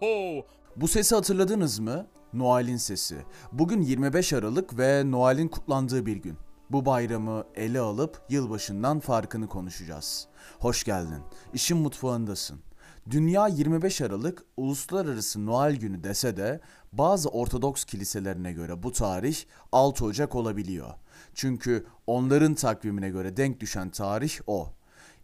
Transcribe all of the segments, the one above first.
ho. Bu sesi hatırladınız mı? Noel'in sesi. Bugün 25 Aralık ve Noel'in kutlandığı bir gün. Bu bayramı ele alıp yılbaşından farkını konuşacağız. Hoş geldin. İşin mutfağındasın. Dünya 25 Aralık Uluslararası Noel Günü dese de bazı Ortodoks kiliselerine göre bu tarih 6 Ocak olabiliyor. Çünkü onların takvimine göre denk düşen tarih o.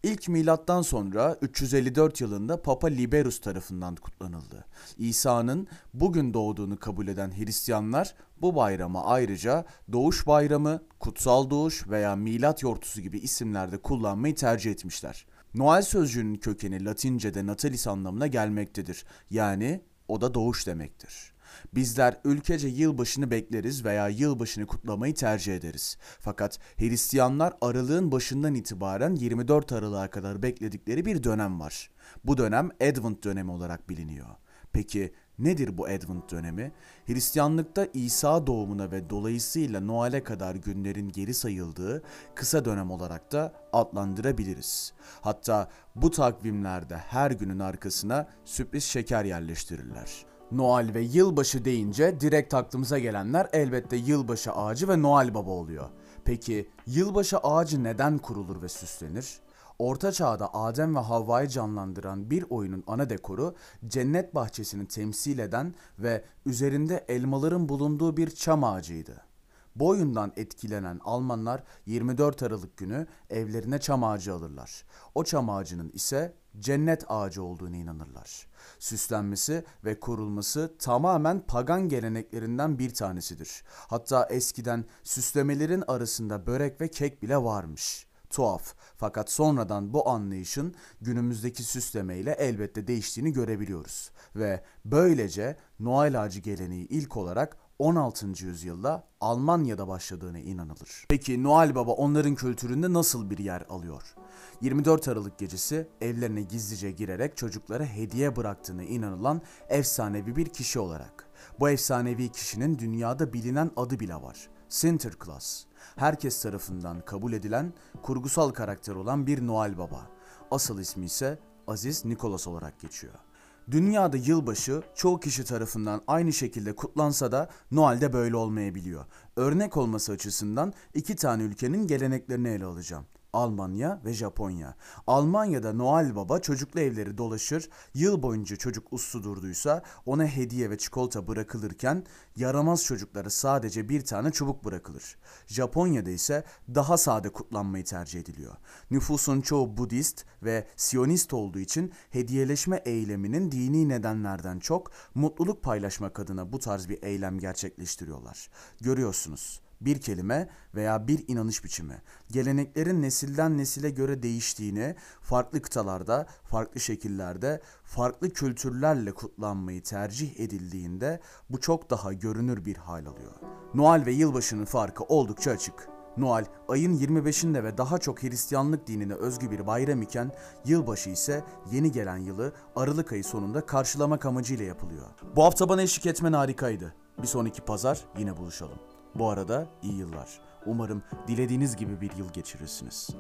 İlk milattan sonra 354 yılında Papa Liberus tarafından kutlanıldı. İsa'nın bugün doğduğunu kabul eden Hristiyanlar bu bayrama ayrıca Doğuş Bayramı, Kutsal Doğuş veya Milat Yortusu gibi isimlerde kullanmayı tercih etmişler. Noel sözcüğünün kökeni Latince'de natalis anlamına gelmektedir. Yani o da doğuş demektir. Bizler ülkece yılbaşını bekleriz veya yılbaşını kutlamayı tercih ederiz. Fakat Hristiyanlar aralığın başından itibaren 24 Aralık'a kadar bekledikleri bir dönem var. Bu dönem Advent dönemi olarak biliniyor. Peki nedir bu Advent dönemi? Hristiyanlıkta İsa doğumuna ve dolayısıyla Noel'e kadar günlerin geri sayıldığı kısa dönem olarak da adlandırabiliriz. Hatta bu takvimlerde her günün arkasına sürpriz şeker yerleştirirler. Noel ve yılbaşı deyince direkt aklımıza gelenler elbette yılbaşı ağacı ve Noel Baba oluyor. Peki yılbaşı ağacı neden kurulur ve süslenir? Orta Çağ'da Adem ve Havva'yı canlandıran bir oyunun ana dekoru cennet bahçesini temsil eden ve üzerinde elmaların bulunduğu bir çam ağacıydı. Bu oyundan etkilenen Almanlar 24 Aralık günü evlerine çam ağacı alırlar. O çam ağacının ise cennet ağacı olduğunu inanırlar. Süslenmesi ve kurulması tamamen pagan geleneklerinden bir tanesidir. Hatta eskiden süslemelerin arasında börek ve kek bile varmış. Tuhaf fakat sonradan bu anlayışın günümüzdeki süslemeyle elbette değiştiğini görebiliyoruz. Ve böylece Noel ağacı geleneği ilk olarak 16. yüzyılda Almanya'da başladığına inanılır. Peki Noel Baba onların kültüründe nasıl bir yer alıyor? 24 Aralık gecesi evlerine gizlice girerek çocuklara hediye bıraktığına inanılan efsanevi bir kişi olarak. Bu efsanevi kişinin dünyada bilinen adı bile var. Sinterklaas. Herkes tarafından kabul edilen kurgusal karakter olan bir Noel Baba. Asıl ismi ise Aziz Nikolas olarak geçiyor. Dünyada yılbaşı çoğu kişi tarafından aynı şekilde kutlansa da Noel'de böyle olmayabiliyor. Örnek olması açısından iki tane ülkenin geleneklerini ele alacağım. Almanya ve Japonya. Almanya'da Noel Baba çocuklu evleri dolaşır, yıl boyunca çocuk uslu durduysa ona hediye ve çikolata bırakılırken yaramaz çocuklara sadece bir tane çubuk bırakılır. Japonya'da ise daha sade kutlanmayı tercih ediliyor. Nüfusun çoğu Budist ve Siyonist olduğu için hediyeleşme eyleminin dini nedenlerden çok mutluluk paylaşmak adına bu tarz bir eylem gerçekleştiriyorlar. Görüyorsunuz bir kelime veya bir inanış biçimi geleneklerin nesilden nesile göre değiştiğini, farklı kıtalarda, farklı şekillerde, farklı kültürlerle kutlanmayı tercih edildiğinde bu çok daha görünür bir hal alıyor. Noel ve yılbaşının farkı oldukça açık. Noel ayın 25'inde ve daha çok Hristiyanlık dinine özgü bir bayram iken yılbaşı ise yeni gelen yılı Aralık ayı sonunda karşılamak amacıyla yapılıyor. Bu hafta bana eşlik etmen harikaydı. Bir sonraki pazar yine buluşalım. Bu arada iyi yıllar. Umarım dilediğiniz gibi bir yıl geçirirsiniz.